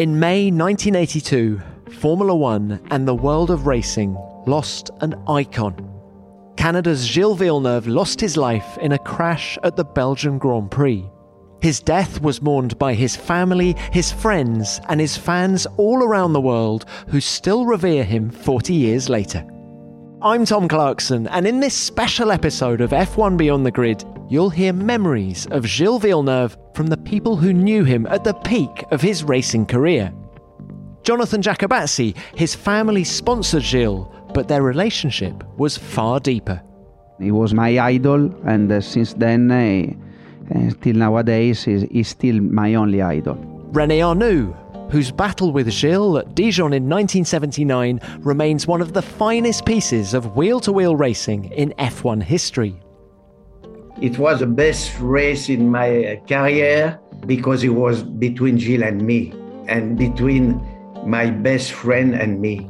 In May 1982, Formula One and the world of racing lost an icon. Canada's Gilles Villeneuve lost his life in a crash at the Belgian Grand Prix. His death was mourned by his family, his friends, and his fans all around the world who still revere him 40 years later. I'm Tom Clarkson, and in this special episode of F1 Beyond the Grid, you'll hear memories of Gilles Villeneuve from the people who knew him at the peak of his racing career. Jonathan Giacobazzi, his family sponsored Gilles, but their relationship was far deeper. He was my idol, and uh, since then, uh, uh, till nowadays, he's, he's still my only idol. Rene Arnoux, whose battle with Gilles at Dijon in 1979 remains one of the finest pieces of wheel to wheel racing in F1 history. It was the best race in my uh, career because it was between Gilles and me, and between my best friend and me.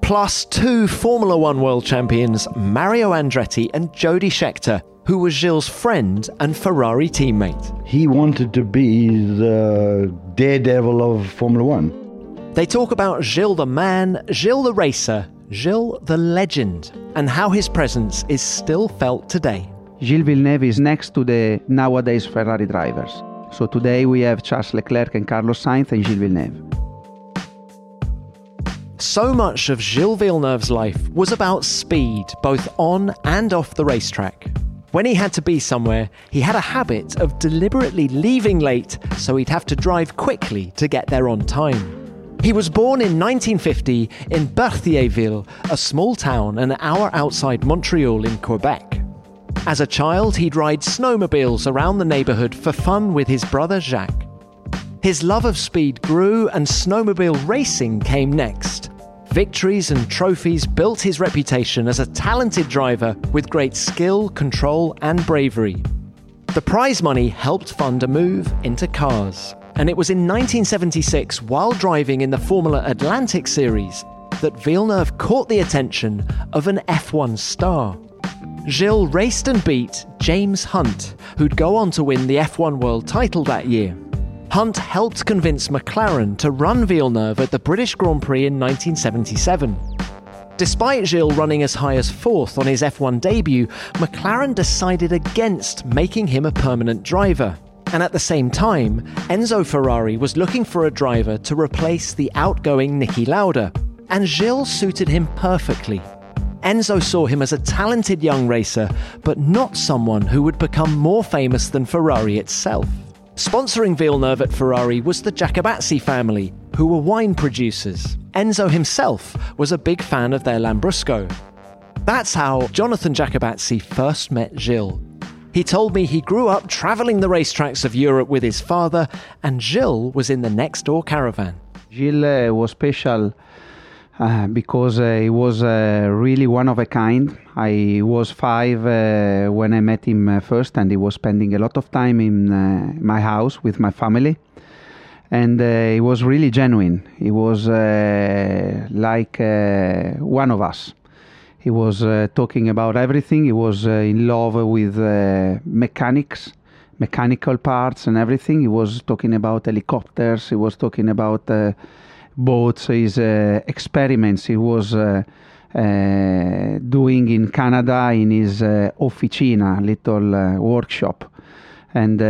Plus two Formula One world champions, Mario Andretti and Jody Scheckter, who was Gilles' friend and Ferrari teammate. He wanted to be the daredevil of Formula One. They talk about Gilles the man, Gilles the racer, Gilles the legend, and how his presence is still felt today. Gilles Villeneuve is next to the nowadays Ferrari drivers. So today we have Charles Leclerc and Carlos Sainz and Gilles Villeneuve. So much of Gilles Villeneuve's life was about speed, both on and off the racetrack. When he had to be somewhere, he had a habit of deliberately leaving late so he'd have to drive quickly to get there on time. He was born in 1950 in Berthierville, a small town an hour outside Montreal in Quebec. As a child, he'd ride snowmobiles around the neighborhood for fun with his brother Jacques. His love of speed grew and snowmobile racing came next. Victories and trophies built his reputation as a talented driver with great skill, control, and bravery. The prize money helped fund a move into cars. And it was in 1976, while driving in the Formula Atlantic Series, that Villeneuve caught the attention of an F1 star. Gilles raced and beat James Hunt, who'd go on to win the F1 World title that year. Hunt helped convince McLaren to run Villeneuve at the British Grand Prix in 1977. Despite Gilles running as high as fourth on his F1 debut, McLaren decided against making him a permanent driver. And at the same time, Enzo Ferrari was looking for a driver to replace the outgoing Niki Lauda, and Gilles suited him perfectly. Enzo saw him as a talented young racer, but not someone who would become more famous than Ferrari itself. Sponsoring Villeneuve at Ferrari was the Giacobazzi family, who were wine producers. Enzo himself was a big fan of their Lambrusco. That's how Jonathan Giacobazzi first met Gilles. He told me he grew up traveling the racetracks of Europe with his father, and Gilles was in the next door caravan. Gilles was special uh, because uh, he was uh, really one of a kind. I was five uh, when I met him uh, first, and he was spending a lot of time in uh, my house with my family. And he was really genuine. He was like one of us. He was talking about everything. He was in love with mechanics mechanical parts and everything. He was talking about helicopters. He was talking about uh, boats, his uh, experiments he was uh, uh, doing in Canada in his officina, little workshop. And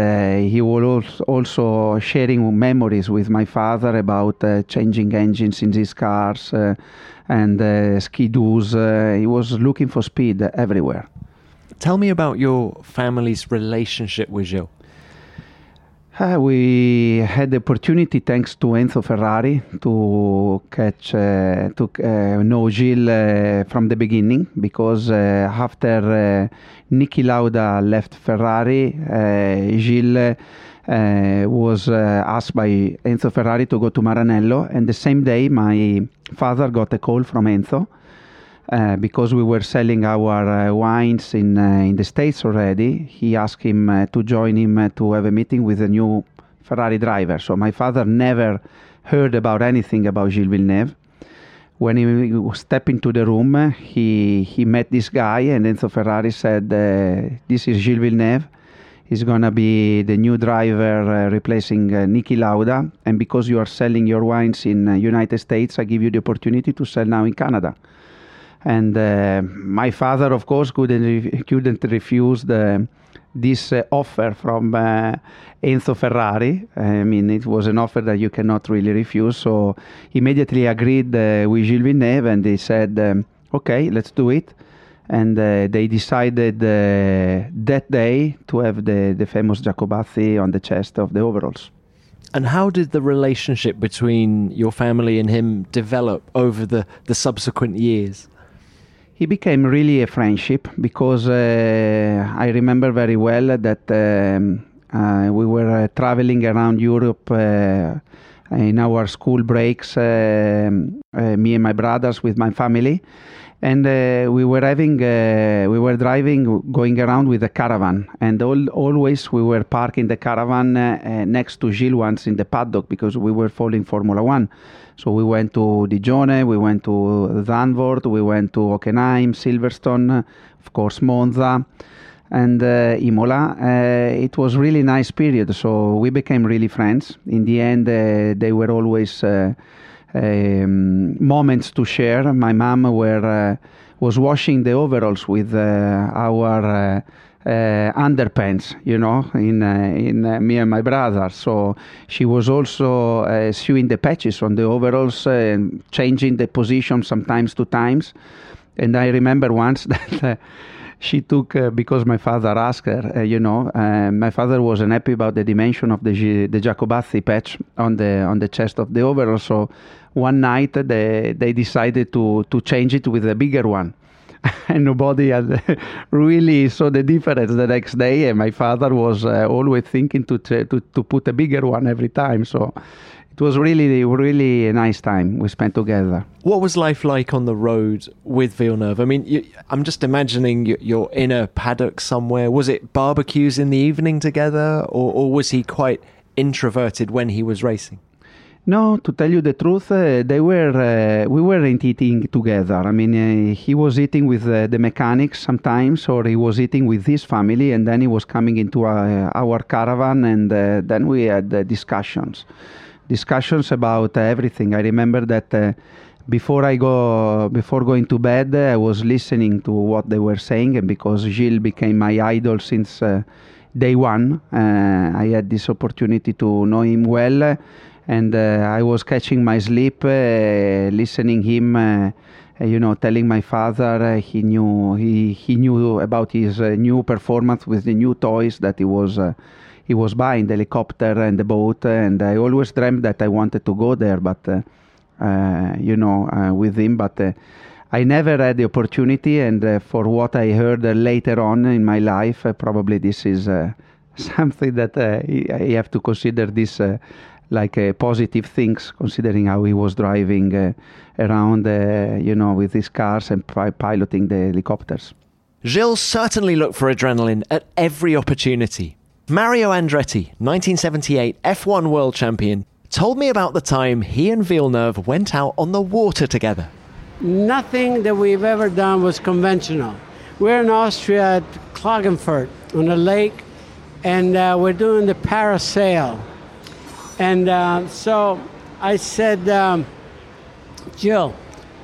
he was also sharing memories with my father about changing engines in his cars and uh, ski-doos. he was looking for speed everywhere. Tell me about your family's relationship with Gilles. Uh, we had the opportunity, thanks to Enzo Ferrari, to catch, uh, to uh, know Gilles uh, from the beginning because uh, after uh, Niki Lauda left Ferrari, Gilles was asked by Enzo Ferrari to go to Maranello, and the same day my father got a call from Enzo uh, because we were selling our uh, wines in uh, in the states already. He asked him uh, to join him to have a meeting with a new Ferrari driver. So my father never heard about anything about Gilles Villeneuve. When he stepped into the room, he he met this guy, and Enzo Ferrari said, "This is Gilles Villeneuve. He's going to be the new driver uh, replacing uh, Niki Lauda. And because you are selling your wines in uh, United States, I give you the opportunity to sell now in Canada. And uh, my father, of course, couldn't, re- couldn't refuse the, this uh, offer from uh, Enzo Ferrari. I mean, it was an offer that you cannot really refuse. So immediately agreed uh, with Gilles Villeneuve and they said, um, okay, let's do it. And uh, they decided uh, that day to have the, the famous Giacobazzi on the chest of the overalls. And how did the relationship between your family and him develop over the, the subsequent years? He became really a friendship because uh, I remember very well that um, uh, we were uh, traveling around Europe uh, in our school breaks, um, uh, me and my brothers with my family, and uh, we were having we were driving, going around with a caravan, and all, always we were parking the caravan next to Gilles once in the paddock because we were following Formula One. So we went to Digione, we went to Zandvoort, we went to Hockenheim, Silverstone, of course Monza, and uh, Imola. Uh, it was really nice period. So we became really friends. In the end, uh, they were always uh, um, moments to share. My mom were uh, was washing the overalls with uh, our underpants, you know, in in me and my brother. So she was also sewing the patches on the overalls and changing the position sometimes two times. And I remember once that. Uh, she took uh, because my father asked her. you know, my father was unhappy about the dimension of the the Giacobazzi patch on the on the chest of the overall. So one night they they decided to to change it with a bigger one and nobody had really saw the difference the next day. And my father was uh, always thinking to, to to put a bigger one every time. So it was really really a nice time we spent together. What was life like on the road with Villeneuve? I mean, you, I'm just imagining you're in a paddock somewhere. Was it barbecues in the evening together, or, or was he quite introverted when he was racing? No, to tell you the truth, uh, they were uh, we weren't eating together. I mean, uh, he was eating with uh, the mechanics sometimes, or he was eating with his family, and then he was coming into uh, our caravan, and uh, then we had discussions, discussions about uh, everything. I remember that. Uh, before I go, before going to bed, I was listening to what they were saying, and because Gilles became my idol since uh, day one, I had this opportunity to know him well and uh, I was catching my sleep, uh, listening him. Uh, you know, telling my father he knew he, he knew about his new performance with the new toys that he was he was buying the helicopter and the boat and i always dreamed that i wanted to go there but uh, uh, you know uh, with him but i never had the opportunity and for what i heard later on in my life probably this is something that i have to consider this like uh, positive things, considering how he was driving uh, around, uh, you know, with his cars and pi- piloting the helicopters. Gilles certainly looked for adrenaline at every opportunity. Mario Andretti, 1978 F1 world champion, told me about the time he and Villeneuve went out on the water together. Nothing that we've ever done was conventional. We're in Austria at Klagenfurt on a lake, and uh, we're doing the parasail and uh, so I said, um, Jill,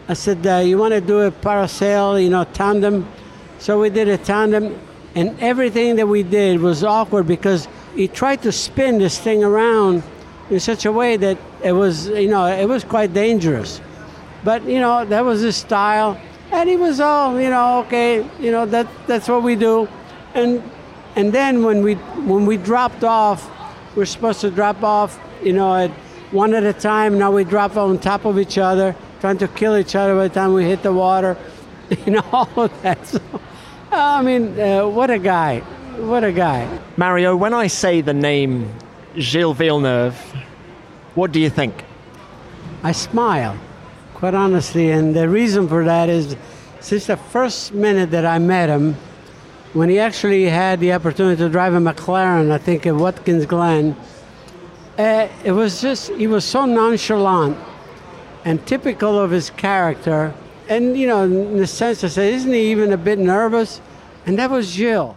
I said, uh, you want to do a parasail, you know, tandem? So we did a tandem, and everything that we did was awkward because he tried to spin this thing around in such a way that it was, you know, it was quite dangerous. But, you know, that was his style. And he was all, you know, okay, you know, that, that's what we do. And, and then when we, when we dropped off, we're supposed to drop off, you know, at one at a time. Now we drop on top of each other, trying to kill each other by the time we hit the water. You know, all of that. So, I mean, uh, what a guy. What a guy. Mario, when I say the name Gilles Villeneuve, what do you think? I smile, quite honestly. And the reason for that is since the first minute that I met him, when he actually had the opportunity to drive a McLaren, I think at Watkins Glen, uh, it was just, he was so nonchalant and typical of his character. And, you know, in the sense I said, isn't he even a bit nervous? And that was Gilles.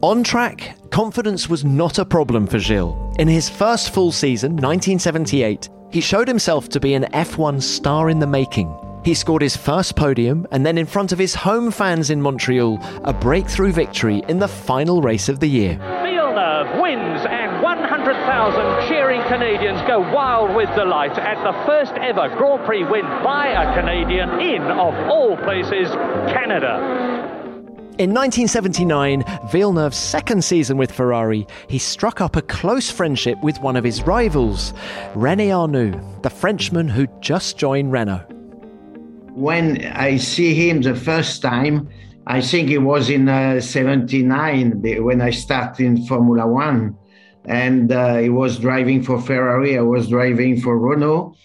On track, confidence was not a problem for Gilles. In his first full season, 1978, he showed himself to be an F1 star in the making. He scored his first podium and then, in front of his home fans in Montreal, a breakthrough victory in the final race of the year. Villeneuve wins, and 100,000 cheering Canadians go wild with delight at the first ever Grand Prix win by a Canadian in, of all places, Canada. In 1979, Villeneuve's second season with Ferrari, he struck up a close friendship with one of his rivals, Rene Arnoux, the Frenchman who just joined Renault. When I see him the first time, I think it was in uh, 79 when I started in Formula One. And uh, he was driving for Ferrari, I was driving for Renault.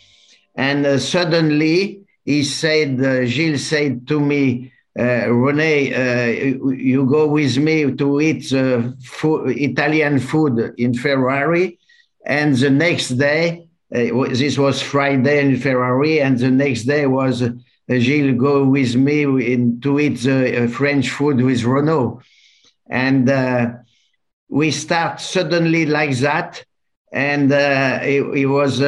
And uh, suddenly he said, uh, Gilles said to me, uh, Rene, uh, you go with me to eat Italian food in Ferrari. And the next day, uh, this was Friday in Ferrari, and the next day was uh, Gilles go with me in, to eat French food with Renault. And we start suddenly like that. And it, it was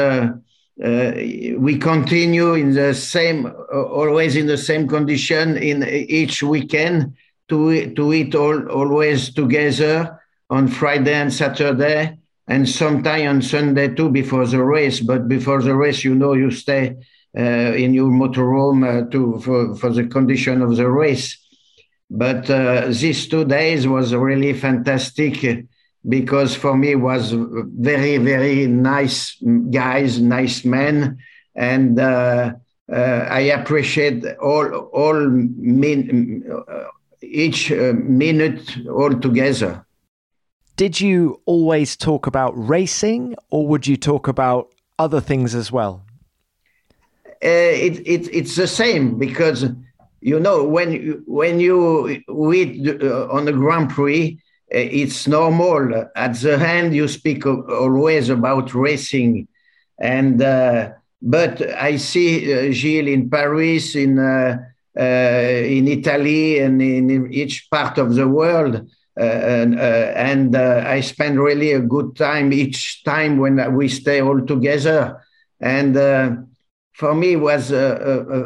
uh, we continue in the same, uh, always in the same condition in each weekend to to eat all always together on Friday and Saturday, and sometime on Sunday too before the race. But before the race, you know, you stay uh, in your motorhome uh, to for for the condition of the race. But uh, these two days was really fantastic because for me was very very nice guys nice men. And uh, uh, i appreciate all all min, uh, each uh, minute all together. Did you always talk about racing or would you talk about other things as well? Uh, it, it, it's the same because you know when when you read uh, on the grand prix Eh, it's normal. At the end, you speak always about racing, and uh, but I see uh, Gilles in Paris, in uh, uh in Italy, and in each part of the world, uh, and, uh, and I spend really a good time each time when we stay all together, and for me was a,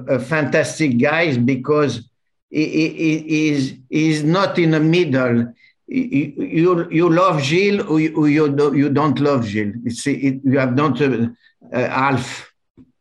a, a fantastic guy because he, he, is not in the middle you you love Gilles or you, you, don't, love Gilles. It's, it, you have not uh, uh, half.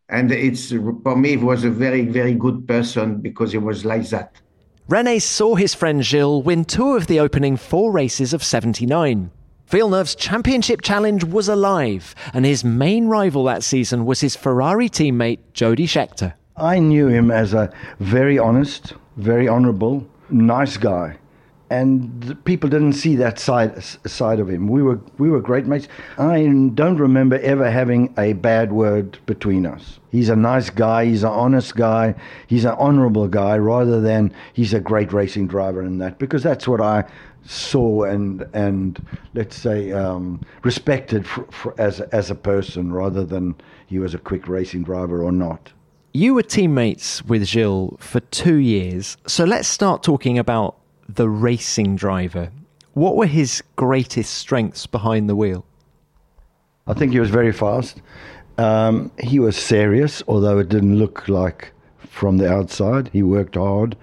And it's for me, it was a very, very good person because he was like that. Rene saw his friend Gilles win two of the opening four races of 79. Villeneuve's championship challenge was alive, and his main rival that season was his Ferrari teammate, Jody Scheckter. I knew him as a very honest, very honorable, nice guy and people didn't see that side side of him. We were we were great mates. I don't remember ever having a bad word between us. He's a nice guy. He's an honest guy. He's an honourable guy, rather than he's a great racing driver and that. Because that's what I saw and and let's say um, respected for, for, as as a person, rather than he was a quick racing driver or not. You were teammates with Gilles for two years, so let's start talking about the racing driver. What were his greatest strengths behind the wheel? I think he was very fast. Um, he was serious, although it didn't look like from the outside. He worked hard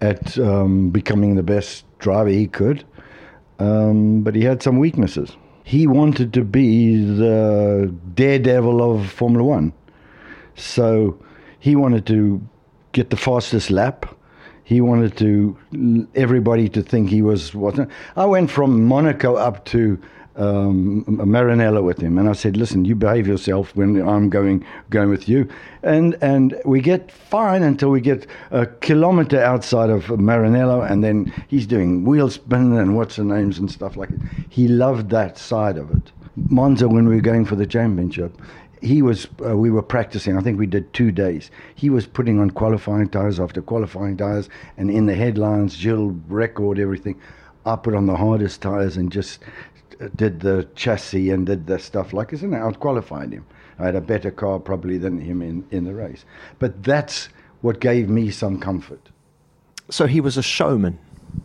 at um, becoming the best driver he could, um, but he had some weaknesses. He wanted to be the daredevil of Formula One. So he wanted to get the fastest lap he wanted to everybody to think he was what I went from Monaco up to um, Maranello with him, and I said, "Listen, you behave yourself when I'm going going with you." And and we get fine until we get a kilometer outside of Maranello, and then he's doing wheel spin and what's the names and stuff like it. He loved that side of it. Monza, when we were going for the championship, he was uh, we were practicing i think we did two days he was putting on qualifying tires after qualifying tires and in the headlines jill record everything i put on the hardest tires and just did the chassis and did the stuff like this and I out qualified him i had a better car probably than him in, in the race but that's what gave me some comfort so he was a showman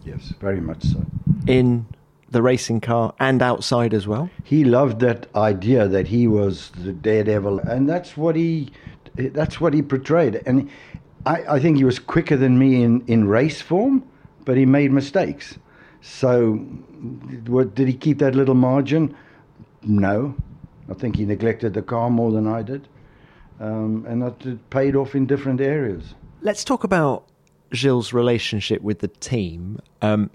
yes very much so in the racing car and outside as well? He loved that idea that he was the daredevil, and that's what he that's what he portrayed. And I, I think he was quicker than me in, in race form, but he made mistakes. So, did he keep that little margin? No. I think he neglected the car more than I did. Um, and that paid off in different areas. Let's talk about Gilles' relationship with the team. Um,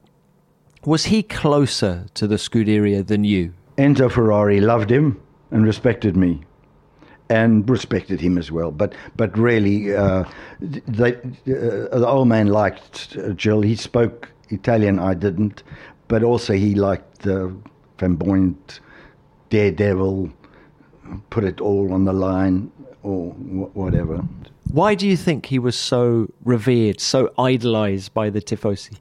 was he closer to the Scuderia than you? Enzo Ferrari loved him and respected me and respected him as well. But but really, uh, they, uh, the old man liked Gilles. He spoke Italian, I didn't, but also he liked the flamboyant daredevil, put it all on the line or whatever. Why do you think he was so revered, so idolized by the tifosi?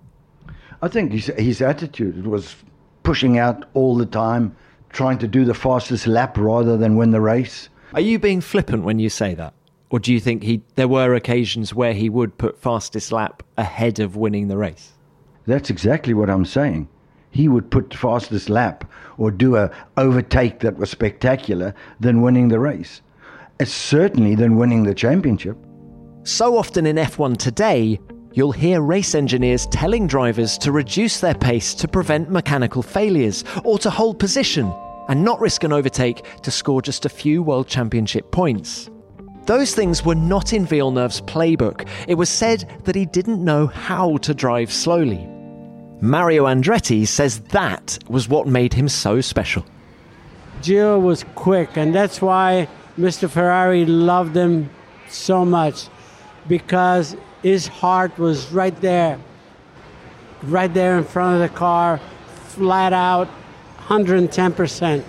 I think his, his attitude was pushing out all the time, trying to do the fastest lap rather than win the race. Are you being flippant when you say that? Or do you think he there were occasions where he would put fastest lap ahead of winning the race? That's exactly what I'm saying. He would put fastest lap or do a overtake that was spectacular than winning the race. It's certainly than winning the championship. So often in F1 today, you'll hear race engineers telling drivers to reduce their pace to prevent mechanical failures or to hold position and not risk an overtake to score just a few World Championship points. Those things were not in Villeneuve's playbook. It was said that he didn't know how to drive slowly. Mario Andretti says that was what made him so special. Gio was quick, and that's why Mr. Ferrari loved him so much because his heart was right there, right there in front of the car, flat out, 110%.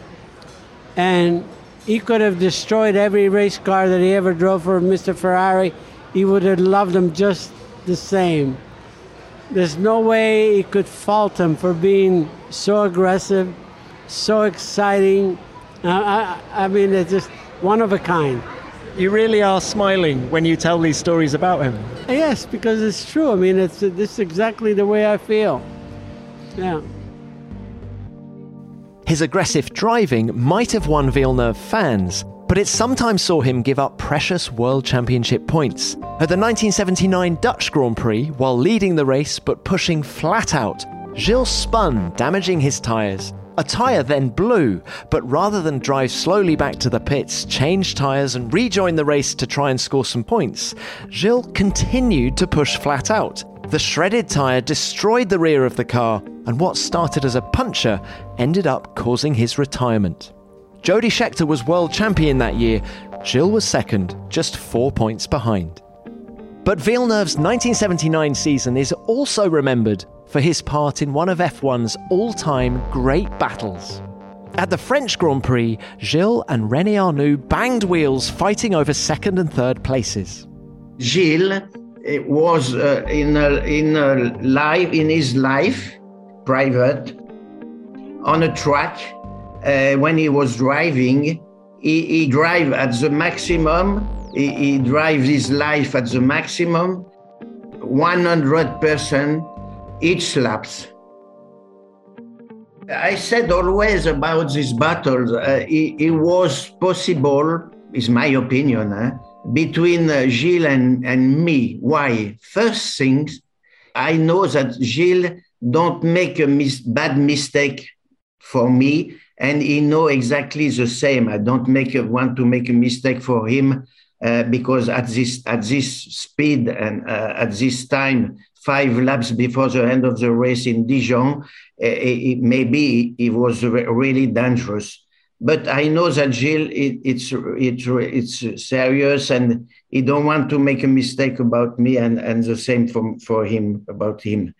And he could have destroyed every race car that he ever drove for Mr. Ferrari. He would have loved him just the same. There's no way he could fault him for being so aggressive, so exciting. I, I, I mean, it's just one of a kind. You really are smiling when you tell these stories about him. Yes, because it's true. I mean, it's this is exactly the way I feel. Yeah. His aggressive driving might have won Villeneuve fans, but it sometimes saw him give up precious World Championship points. At the 1979 Dutch Grand Prix, while leading the race but pushing flat out, Gilles spun, damaging his tyres. A tyre then blew, but rather than drive slowly back to the pits, change tyres, and rejoin the race to try and score some points, Gilles continued to push flat out. The shredded tyre destroyed the rear of the car, and what started as a puncture ended up causing his retirement. Jody Scheckter was world champion that year. Gilles was second, just four points behind. But Villeneuve's 1979 season is also remembered for his part in one of F1's all time great battles. At the French Grand Prix, Gilles and René Arnoux banged wheels fighting over second and third places. Gilles was uh, in a, in a life in his life, private, on a track. Uh, when he was driving, he, he drive at the maximum. He, he drives his life at the maximum, 100% each laps. I said always about these battles, uh, it, it, was possible, is my opinion, eh? between uh, Gilles and, and me. Why? First things, I know that Gilles don't make a mis- bad mistake for me, and he know exactly the same. I don't make a, want to make a mistake for him uh, because at this at this speed and uh, at this time, five laps before the end of the race in Dijon, uh, it, maybe it was really dangerous. But I know that Gilles, it, it's it's it's serious, and he don't want to make a mistake about me, and and the same for for him about him.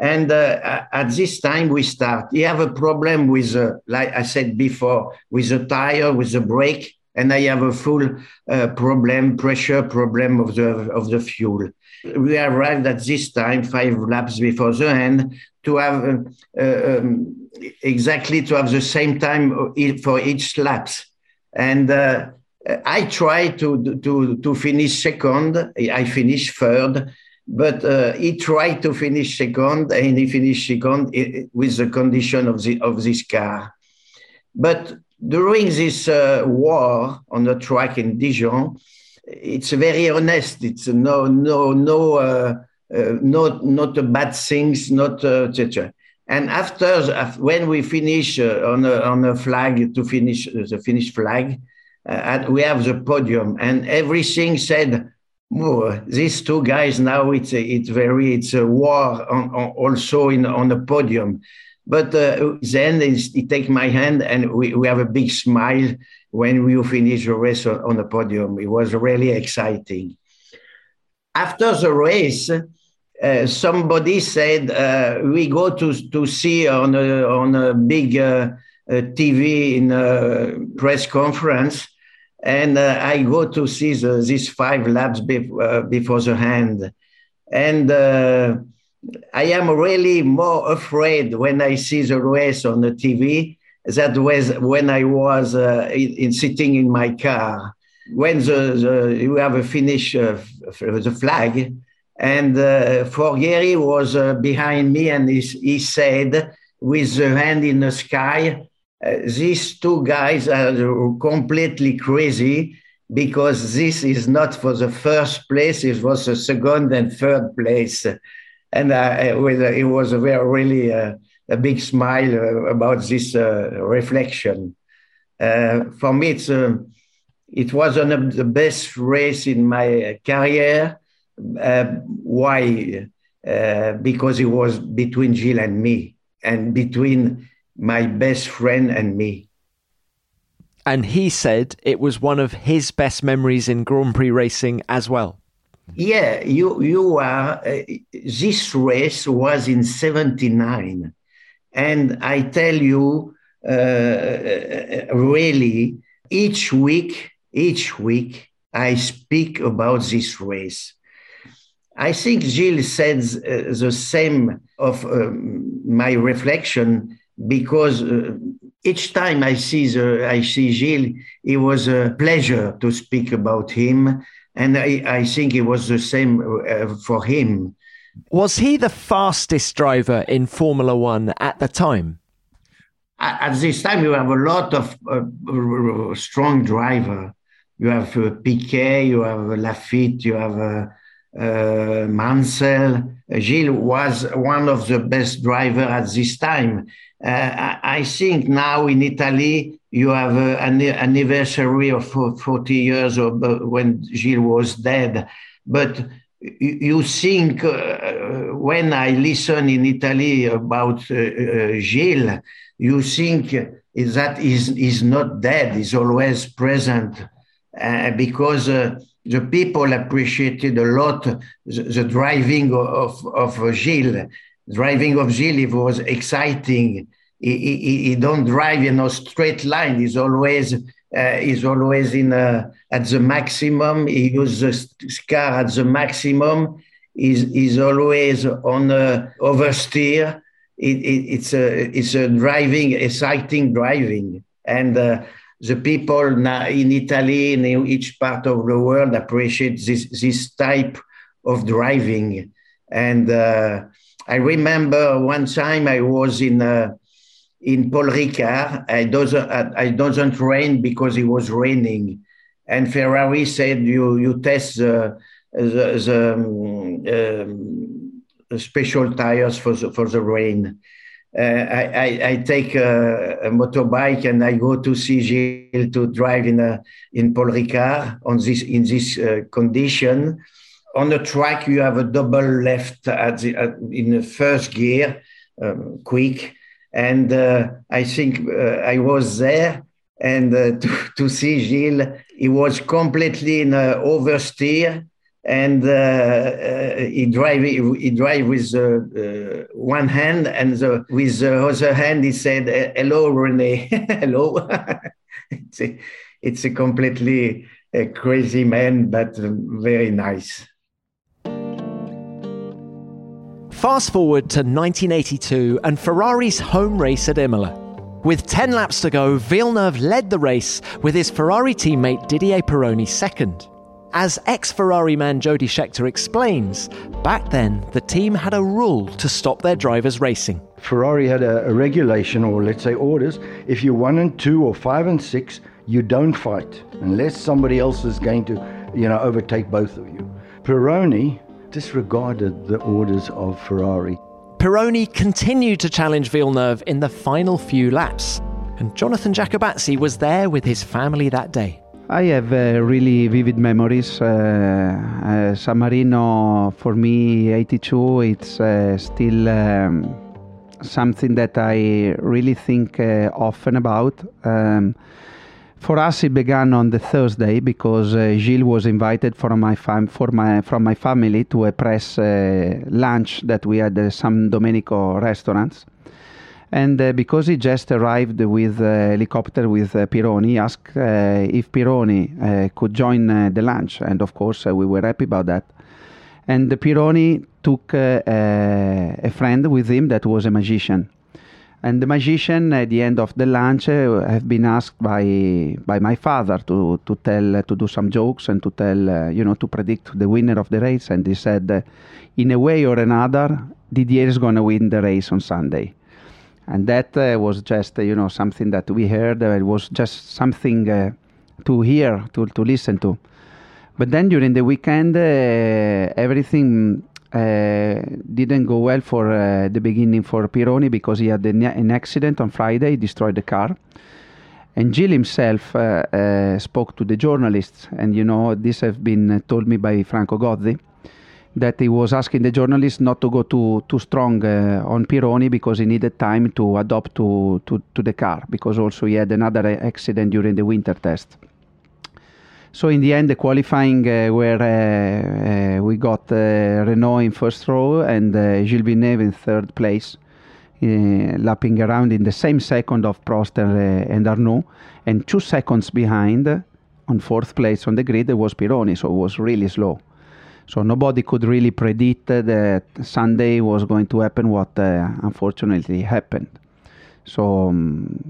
And uh, at this time we start. He have a problem with, uh, like I said before, with the tire, with the brake, and I have a full uh, problem, pressure problem of the of the fuel. We arrived at this time five laps before the end to have uh, um, exactly to have the same time for each laps. And uh, I tried to, to, to finish second. I finished third, but uh, he tried to finish second, and he finished second with the condition of the of this car. But during this uh, war on the track in Dijon, it's very honest. It's no no no uh, uh, not not bad things, not etc. Uh, and after when we finish uh, on a on a flag to finish the finish flag, we have the podium, and everything said oh, these two guys now it's a, it's very it's a war on, on also in on the podium. But uh, then he take my hand and we, we have a big smile when we finish the race on, on the podium. It was really exciting. After the race uh, somebody said uh, we go to to see on a on a big uh, uh TV in a press conference and uh, I go to see the, these five laps uh, before the hand, and uh, I am really more afraid when I see the race on the TV. That was when I was uh, in, in, sitting in my car. When the, the you have a finish uh, the flag, and uh, Forghieri was behind me, and he, he said with the hand in the sky, uh, these two guys are completely crazy because this is not for the first place, it was the second and third place. And uh, it was a very, really uh, a big smile uh, about this uh, reflection. Uh, for me, it's, it was one of the best race in my career. why? because it was between Gilles and me, and between my best friend and me. And he said it was one of his best memories in Grand Prix racing as well. Yeah, you you are. Uh, this race was in '79, and I tell you, uh, really, each week, each week, I speak about this race. I think Gilles says uh, the same of um, my reflection because uh, each time I see the, I see Gilles, it was a pleasure to speak about him, and I, I think it was the same uh, for him. Was he the fastest driver in Formula One at the time? At, this time, you have a lot of uh, strong driver. You have uh, Piquet, you have Laffite, you have uh, uh, Mansell. Gilles was one of the best driver at this time. Uh, I think now in Italy you have uh, an anniversary of 40 years of uh, when Gilles was dead. But you think uh, when I listen in Italy about uh, uh, Gilles, you think that is is not dead; is always present because the people appreciated a lot the, the driving of, of Gilles. Driving of Gilles was exciting. He, he, he don't drive in a straight line. He's always uh, he's always in a, at the maximum. He uses the car at the maximum. He's, he's always on a oversteer. It, it, it's a it's a driving exciting driving and. Uh, the people in Italy, in each part of the world, appreciate this, this type of driving. And uh, I remember one time I was in uh, in Paul Ricard. I doesn't I doesn't rain because it was raining, and Ferrari said you you test the the, the um, um, special tires for the, for the rain. Uh, I, I, I, take a, a, motorbike and I go to see Gilles to drive in a, in Paul Ricard on this in this uh, condition. On the track, you have a double left at the, at, in the first gear, um, quick, and uh, I think uh, I was there and uh, to, to see Gilles, he was completely in oversteer and uh, uh, he drive he drive with uh, one hand and the, with the other hand he said hello Rene hello. It's a, it's a completely a crazy man but very nice Fast forward to 1982 and Ferrari's home race at Imola. With 10 laps to go, Villeneuve led the race with his Ferrari teammate Didier Pironi second. As ex Ferrari man Jody Scheckter explains, back then the team had a rule to stop their drivers racing. Ferrari had a, a regulation, or let's say orders. If you're one and two or five and six, you don't fight unless somebody else is going to, you know, overtake both of you. Pironi disregarded the orders of Ferrari. Pironi continued to challenge Villeneuve in the final few laps, and Jonathan Giacobazzi was there with his family that day. I have uh, really vivid memories. Uh, uh, San Marino, for me, 82, it's uh, still um, something that I really think uh, often about. Um, for us, it began on the Thursday because uh, Gilles was invited from my fam- for my from my family to a press uh, lunch that we had at San Domenico restaurants. And uh, because he just arrived with a helicopter with uh, Pironi, he asked uh, if Pironi uh, could join the lunch. And of course, we were happy about that. And Pironi took a friend with him that was a magician and the magician at the end of the lunch uh, have been asked by by my father to to tell uh, to do some jokes and to tell uh, you know to predict the winner of the race. And he said uh, in a way or another Didier is going to win the race on Sunday. And that uh, was just uh, you know something that we heard it was just something to hear to to listen to. But then during the weekend everything uh, didn't go well for uh, the beginning for Pironi because he had an accident on Friday, destroyed the car. And Gilles himself uh, uh, spoke to the journalists, and you know, this has been told me by Franco Gozzi, that he was asking the journalists not to go too too strong uh, on Pironi because he needed time to adapt to, to, to the car, because also he had another accident during the winter test. So in the end, the qualifying uh, where uh, uh, we got Renault in first row and Gilles Villeneuve in third place. Uh, lapping around in the same second of Prost and, uh, Arnoux, and two seconds behind on fourth place on the grid was Pironi, so it was really slow. So nobody could really predict that Sunday was going to happen what uh, unfortunately happened. So um,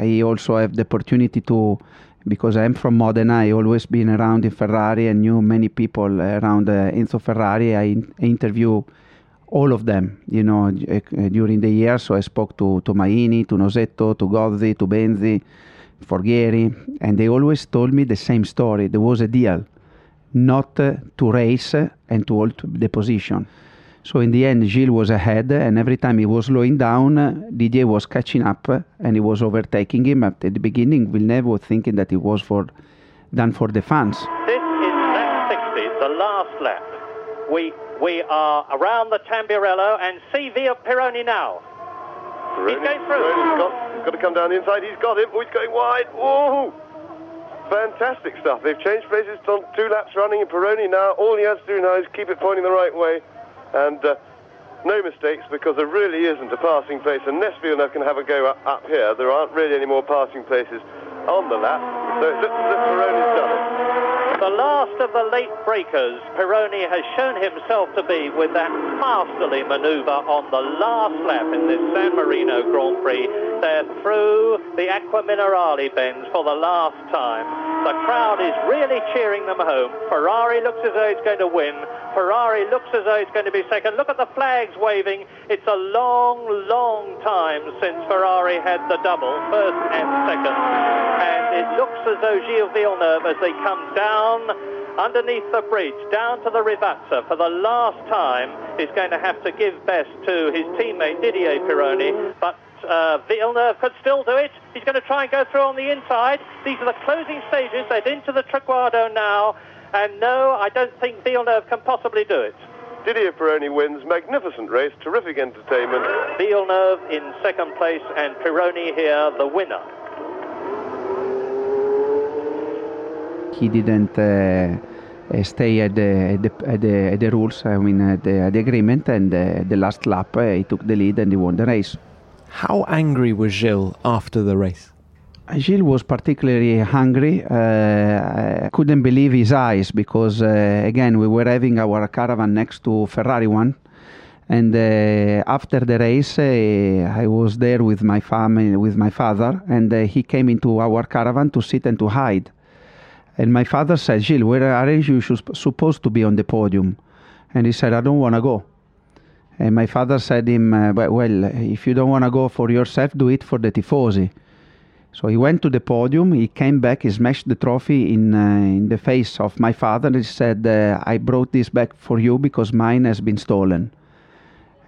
I also have the opportunity to because I'm from Modena. I always been around in Ferrari and knew many people around uh, Enzo Ferrari. I, in- interview all of them, you know, uh, during the year. So I spoke to, to Maini, to Nosetto, to Gozzi, to Benzi, Forghieri, and they always told me the same story. There was a deal not uh, to race and to hold the position. So in the end, Gilles was ahead, and every time he was slowing down, Didier was catching up, and he was overtaking him. At the beginning, Villeneuve was thinking that it was for done for the fans. This is lap 60, the last lap. We we are around the Tamburello, and see Via Pironi now. Pironi, he's going through. Pironi's got, he's got to come down the inside. He's got him. Oh, he's going wide. Whoa! Fantastic stuff. They've changed places, done two laps running in Pironi now. All he has to do now is keep it pointing the right way and uh, no mistakes because there really isn't a passing place. Unless Villeneuve can have a go up, up, here, there aren't really any more passing places on the lap. So it looks as if done it. The last of the late breakers, Pironi has shown himself to be with that masterly manoeuvre on the last lap in this San Marino Grand Prix. They're through the Acqua Minerale bends for the last time. The crowd is really cheering them home. Ferrari looks as though it's going to win. Ferrari looks as though it's going to be second. Look at the flags waving. It's a long, long time since Ferrari had the double, first and second. And it looks as though Gilles Villeneuve, as they come down underneath the bridge, down to the Rivazza for the last time, is going to have to give best to his teammate Didier Pironi. But uh, Villeneuve could still do it. He's going to try and go through on the inside. These are the closing stages. They're into the Traguardo now. And no, I don't think Villeneuve can possibly do it. Didier Pironi wins. Magnificent race. Terrific entertainment. Villeneuve in second place and Pironi here, the winner. He didn't uh, stay at the, at the, at the, at the rules, I mean, at the, at the agreement, and uh, the last lap uh, he took the lead and he won the race. How angry was Gilles after the race? Gilles was particularly hungry. Uh, I couldn't believe his eyes because, uh, again, we were having our caravan next to Ferrari one. And uh, after the race, uh, I was there with my family, with my father, and uh, he came into our caravan to sit and to hide. And my father said, Gilles, where aren't you supposed to be on the podium? And he said, I don't want to go. And my father said to him, uh, Well, if you don't want to go for yourself, do it for the Tifosi. So he went to the podium, he came back, he smashed the trophy in, uh, in the face of my father, and he said, uh, I brought this back for you because mine has been stolen.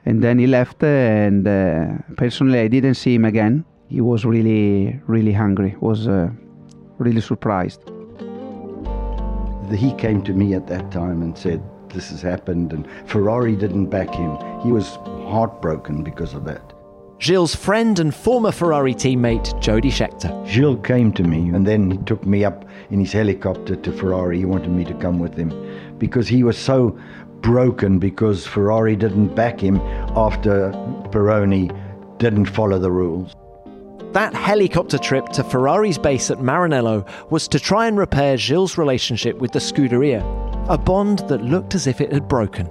And then he left, uh, and uh, personally, I didn't see him again. He was really, really hungry, was uh, really surprised. He came to me at that time and said, this has happened, and Ferrari didn't back him. He was heartbroken because of that. Gilles' friend and former Ferrari teammate, Jody Scheckter. Gilles came to me and then he took me up in his helicopter to Ferrari. He wanted me to come with him because he was so broken because Ferrari didn't back him after Pironi didn't follow the rules. That helicopter trip to Ferrari's base at Maranello was to try and repair Gilles' relationship with the Scuderia, a bond that looked as if it had broken.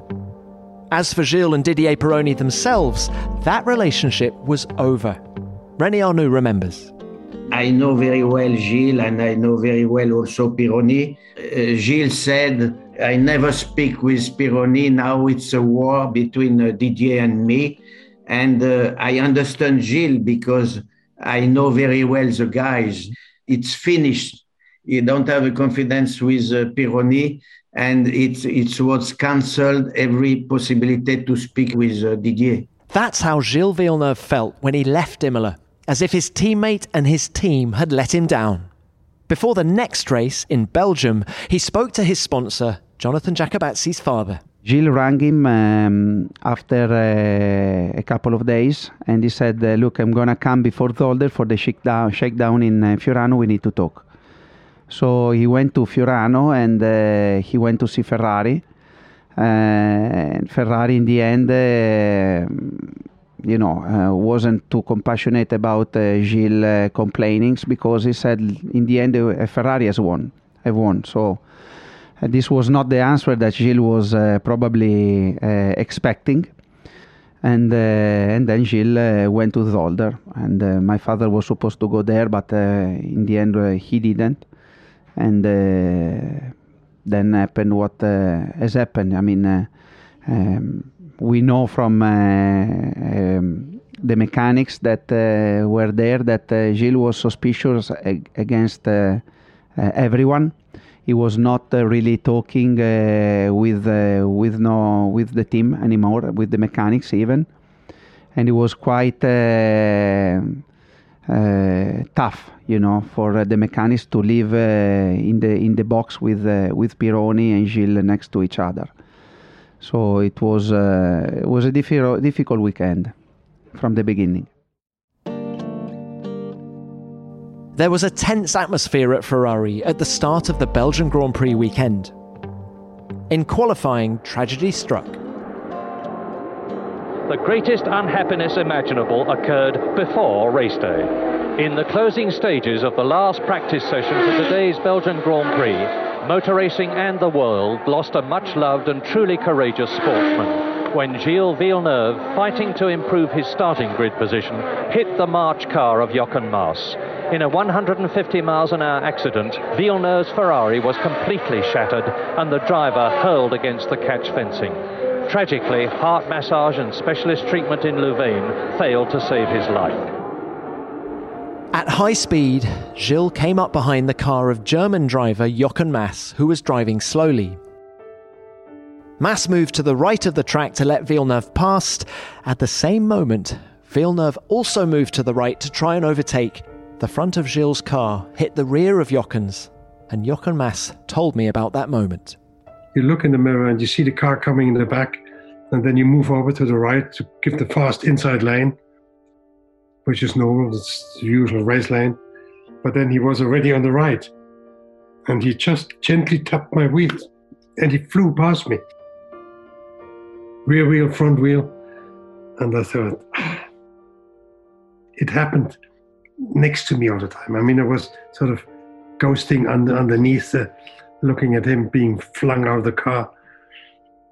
As for Gilles and Didier Pironi themselves, that relationship was over. René Arnoux remembers. I know very well Gilles and I know very well also Pironi. Uh, Gilles said, I never speak with Pironi. Now it's a war between uh, Didier and me. And uh, I understand Gilles because I know very well the guys. It's finished. You don't have a confidence with uh, Pironi and it's it was cancelled every possibility to speak with uh, Didier. That's how Gilles Villeneuve felt when he left Imola, as if his teammate and his team had let him down. Before the next race in Belgium, he spoke to his sponsor, Jonathan Giacobazzi's father. Gilles rang him um, after uh, a couple of days and he said, Look, I'm going to come before Zolder for the shakedown, shakedown in uh, Fiorano. We need to talk. So he went to Fiorano and uh, he went to see Ferrari. Uh, and Ferrari, in the end, uh, you know, uh, wasn't too compassionate about uh, Gilles uh, complaining because he said, in the end, Ferrari has won. Have won. So this was not the answer that Gilles was probably expecting and uh, and then Gilles uh, went to Zolder, and uh, my father was supposed to go there, but in the end he didn't and uh, then happened what uh, has happened. I mean, uh, um, we know from um, the mechanics that were there that Gilles was suspicious ag- against everyone he was not uh, really talking uh, with uh, with no with the team anymore, with the mechanics even, and he was quite uh, tough, you know, for uh, the mechanics to live uh, in the in the box with with Pironi and Gilles next to each other. So it was it was a difficult difficult weekend from the beginning. There was a tense atmosphere at Ferrari at the start of the Belgian Grand Prix weekend. In qualifying, tragedy struck the greatest unhappiness imaginable occurred before race day. In the closing stages of the last practice session for today's Belgian Grand Prix, motor racing and the world lost a much loved and truly courageous sportsman when Gilles Villeneuve, fighting to improve his starting grid position, hit the March car of Jochen Mass. In a 150 miles an hour accident, Villeneuve's Ferrari was completely shattered and the driver hurled against the catch fencing. Tragically, heart massage and specialist treatment in Louvain failed to save his life. At high speed, Gilles came up behind the car of German driver Jochen Mass, who was driving slowly. Mass moved to the right of the track to let Villeneuve pass. At the same moment, Villeneuve also moved to the right to try and overtake. The front of Gilles' car hit the rear of Jochen's, and Jochen Mass told me about that moment you look in the mirror and you see the car coming in the back, and then you move over to the right to give the fast inside lane, which is normal, it's the usual race lane. But then he was already on the right, and he just gently tapped my wheels, and he flew past me. Rear wheel, front wheel, and I thought, ah, it happened next to me all the time. I mean, I was sort of ghosting under, underneath the looking at him being flung out of the car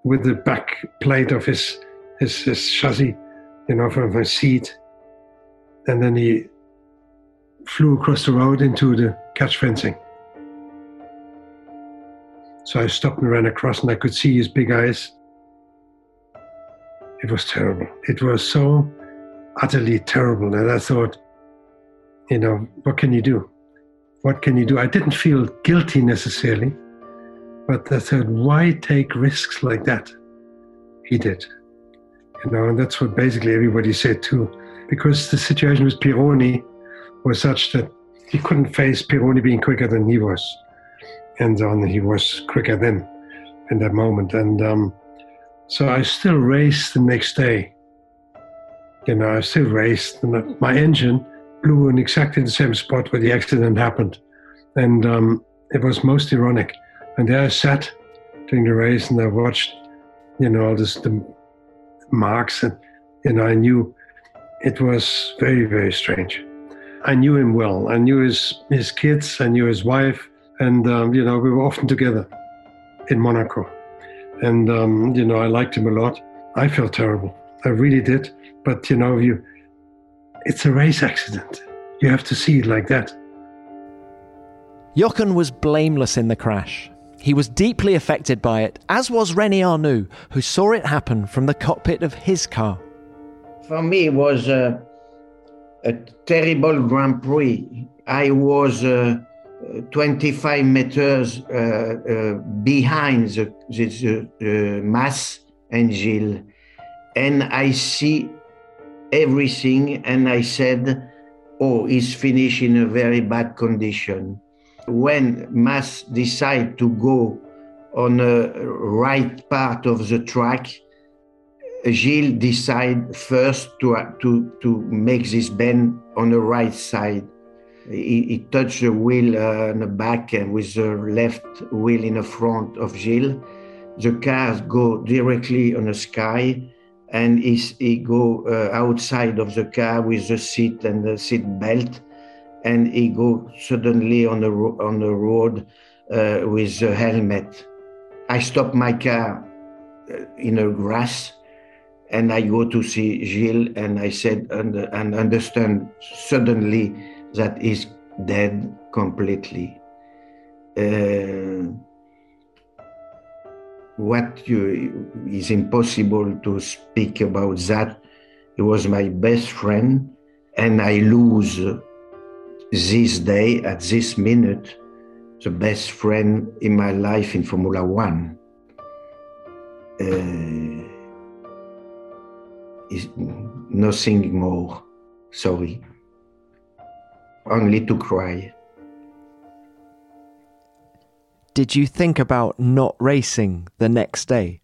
with the back plate of his his, his chassis, you know, from his seat. And then he flew across the road into the catch fencing. So I stopped and ran across, and I could see his big eyes. It was terrible. It was so utterly terrible that I thought, you know, what can you do? What can you do? I didn't feel guilty necessarily, but I said, why take risks like that? He did. You know, and that's what basically everybody said too, because the situation with Pironi was such that he couldn't face Pironi being quicker than he was. And on he was quicker then in that moment. And um, so I still raced the next day. You know, I still raced. And my engine in exactly the same spot where the accident happened. And um, it was most ironic. And there I sat during the race and I watched, you know, all this, the marks. And, you know, I knew it was very, very strange. I knew him well. I knew his, his kids, I knew his wife. And, um, you know, we were often together in Monaco. And, um, you know, I liked him a lot. I felt terrible. I really did. But, you know, you, it's a race accident. You have to see it like that. Jochen was blameless in the crash. He was deeply affected by it, as was René Arnoux, who saw it happen from the cockpit of his car. For me, it was a, a terrible Grand Prix. I was uh, 25 meters uh, uh, behind the, the, the Mass and Gilles, and I see everything, and I said, "Oh, he's finished in a very bad condition." When Mass decide to go on the right part of the track, Gilles decide first to, to, to make this bend on the right side. He, he touched the wheel uh, on the back and with the left wheel in the front of Gilles. The cars go directly on the sky and he, he go uh, outside of the car with the seat and the seat belt and he go suddenly on the, ro- on the road uh, with the helmet. I stop my car uh, in the grass and I go to see Gilles and I said and, and understand suddenly that he's dead completely. Uh, what you, is impossible to speak about that. He was my best friend, and I lose this day at this minute the best friend in my life in Formula One. Uh, is nothing more. Sorry. Only to cry. Did you think about not racing the next day?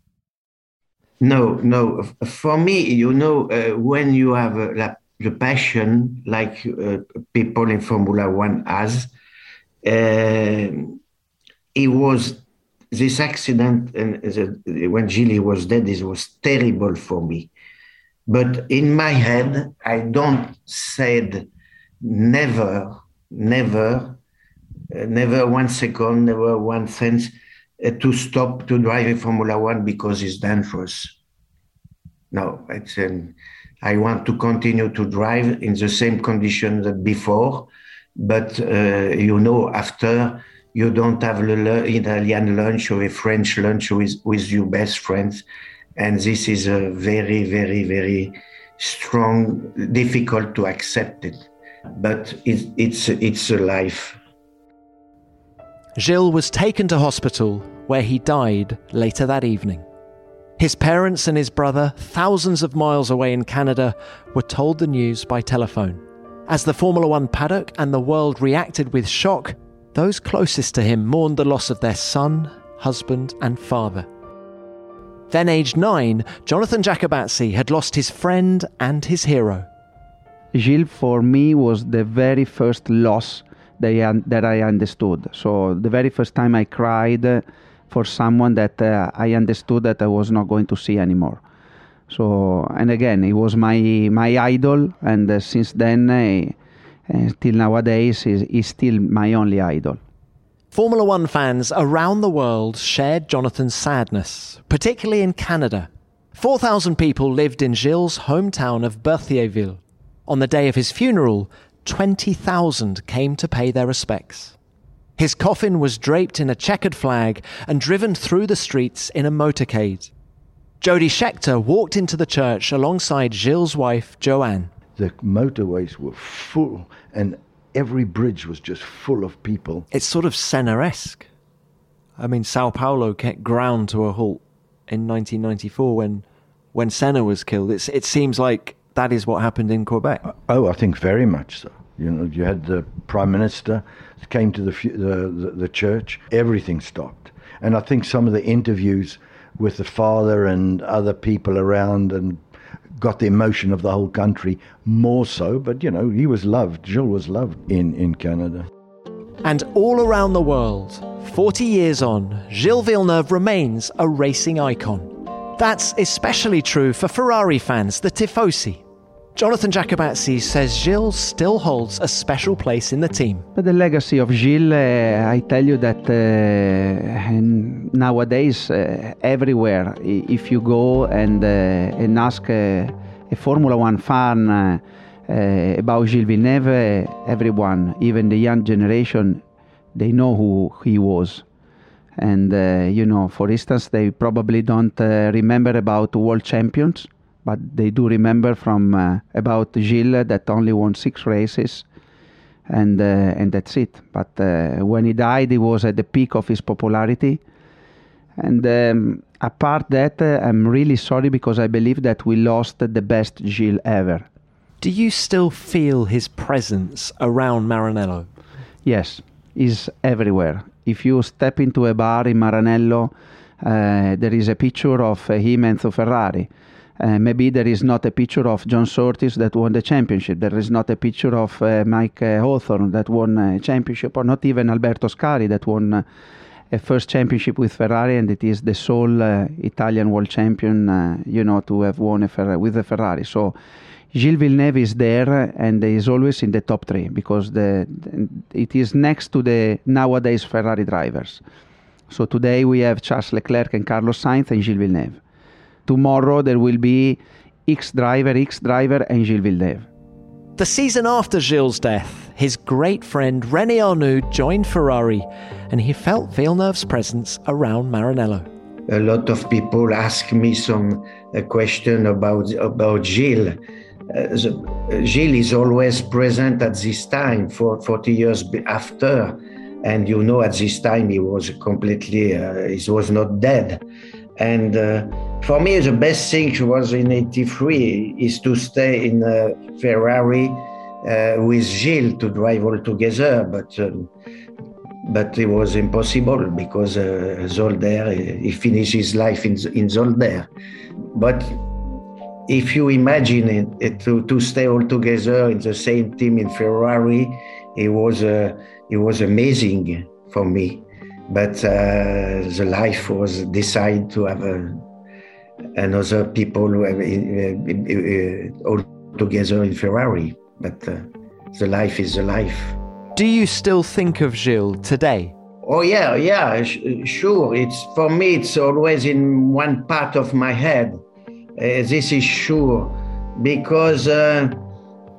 No, no. For me, you know, uh, when you have uh, la, the passion like uh, people in Formula One has, uh, it was this accident and the, when Gilles was dead, it was terrible for me. But in my head, I don't said never, never never one second, never one sense uh, to stop to drive a Formula One because it's dangerous. No, it's, um, I want to continue to drive in the same conditions that before, but uh, you know, after you don't have an Italian lunch or a French lunch with, with your best friends. And this is a very, very, very strong, difficult to accept it. But it, it's, it's a life. Gilles was taken to hospital where he died later that evening. His parents and his brother, thousands of miles away in Canada, were told the news by telephone. As the Formula One paddock and the world reacted with shock, those closest to him mourned the loss of their son, husband, and father. Then, aged nine, Jonathan Giacobazzi had lost his friend and his hero. Gilles, for me, was the very first loss that, that I understood. So the very first time I cried for someone that uh, I understood that I was not going to see anymore. So and again, he was my my idol, and uh, since then, uh, uh till nowadays, he's, he's still my only idol. Formula One fans around the world shared Jonathan's sadness, particularly in Canada. 4,000 people lived in Gilles' hometown of Berthierville. On the day of his funeral, 20,000 came to pay their respects. His coffin was draped in a checkered flag and driven through the streets in a motorcade. Jody Scheckter walked into the church alongside Gilles' wife, Joanne. The motorways were full, and every bridge was just full of people. It's sort of Senna-esque. I mean, Sao Paulo kept ground to a halt in 1994 when when Senna was killed. It's, it seems like that is what happened in Quebec. Oh, I think very much so. You know, you had the prime minister came to the, the, the, the church. Everything stopped, and I think some of the interviews with the father and other people around and got the emotion of the whole country more so. But you know, he was loved. Gilles was loved in in Canada. And all around the world, 40 years on, Gilles Villeneuve remains a racing icon. That's especially true for Ferrari fans, the Tifosi. Jonathan Giacobazzi says Gilles still holds a special place in the team. But the legacy of Gilles, uh, I tell you that uh, nowadays, uh, everywhere, if you go and, and ask a Formula One fan about Gilles Villeneuve, everyone, even the young generation, they know who he was. And, you know, for instance, they probably don't remember about world champions but they do remember from uh, about Gilles that only won six races, and uh, and that's it. But uh, when he died, he was at the peak of his popularity, and um, apart that, uh, I'm really sorry because I believe that we lost the best Gilles ever. Do you still feel his presence around Maranello? Yes, he's everywhere. If you step into a bar in Maranello, uh, there is a picture of uh, him and Ferrari uh, maybe there is not a picture of John Surtees that won the championship. There is not a picture of uh, Mike uh, Hawthorn that won a championship, or not even Alberto Ascari that won uh, a first championship with Ferrari, and it is the sole uh, Italian world champion, uh, you know, to have won a Fer- with a Ferrari. So. Gilles Villeneuve is there and is always in the top three because the, it is next to the nowadays Ferrari drivers. So today we have Charles Leclerc and Carlos Sainz and Gilles Villeneuve tomorrow there will be X driver, X driver, and Gilles Villeneuve. The season after Gilles' death, his great friend René Arnoux joined Ferrari, and he felt Villeneuve's presence around Maranello. A lot of people ask me some a question about about Gilles. Uh, Gilles is always present at this time, for 40 years after, and you know at this time he was completely uh, he was not dead and uh, for me, the best thing was in '83 is to stay in a Ferrari uh, with Gilles to drive all together, but um, but it was impossible because uh, Zolder he finished his life in in Zolder. But if you imagine it, it, to, to stay all together in the same team in Ferrari, it was uh, it was amazing for me but uh, the life was decided to have a, another people uh, uh, all together in Ferrari. But uh, the life is the life. Do you still think of Gilles today? Oh yeah, yeah, sh- sure. It's for me. It's always in one part of my head. Uh, this is sure because uh,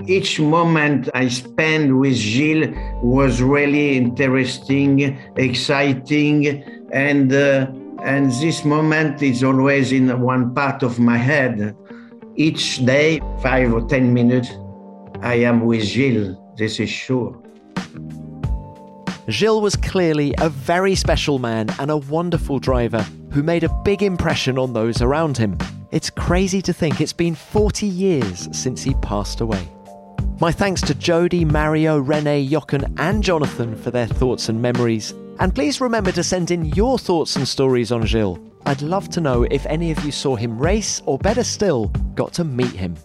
each moment I spent with Gilles was really interesting, exciting, and uh, and this moment is always in one part of my head. Each day, five or ten minutes, I am with Gilles. This is sure. Gilles was clearly a very special man and a wonderful driver who made a big impression on those around him. It's crazy to think it's been 40 years since he passed away. My thanks to Jody, Mario, Rene, Jochen, and Jonathan for their thoughts and memories. And please remember to send in your thoughts and stories on Gilles. I'd love to know if any of you saw him race, or better still, got to meet him.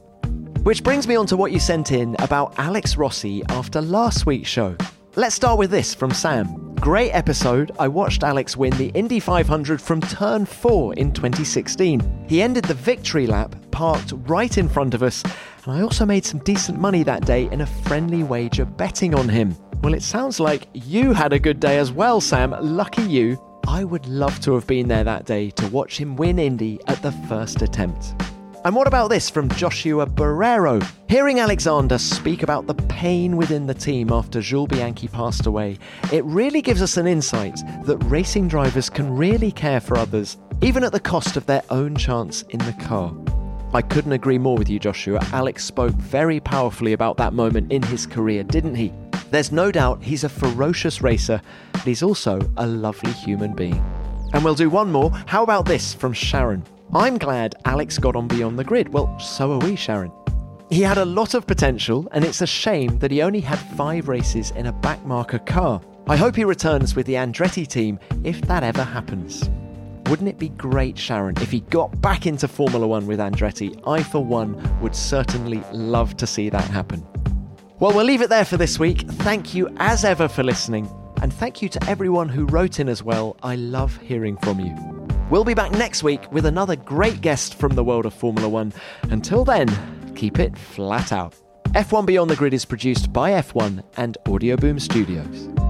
Which brings me on to what you sent in about Alex Rossi after last week's show. Let's start with this from Sam. Great episode. I watched Alex win the Indy 500 from turn 4 in 2016. He ended the victory lap parked right in front of us, and I also made some decent money that day in a friendly wager betting on him. Well, it sounds like you had a good day as well, Sam. Lucky you. I would love to have been there that day to watch him win Indy at the first attempt. And what about this from Joshua Barrero? Hearing Alexander speak about the pain within the team after Jules Bianchi passed away, it really gives us an insight that racing drivers can really care for others, even at the cost of their own chance in the car. I couldn't agree more with you, Joshua. Alex spoke very powerfully about that moment in his career, didn't he? There's no doubt he's a ferocious racer, but he's also a lovely human being. And we'll do one more. How about this from Sharon? I'm glad Alex got on beyond the grid. Well, so are we, Sharon. He had a lot of potential, and it's a shame that he only had five races in a backmarker car. I hope he returns with the Andretti team if that ever happens. Wouldn't it be great, Sharon, if he got back into Formula One with Andretti? I, for one, would certainly love to see that happen. Well, we'll leave it there for this week. Thank you as ever for listening, and thank you to everyone who wrote in as well. I love hearing from you. We'll be back next week with another great guest from the world of Formula One. Until then, keep it flat out. F1 Beyond the Grid is produced by F1 and Audioboom Studios.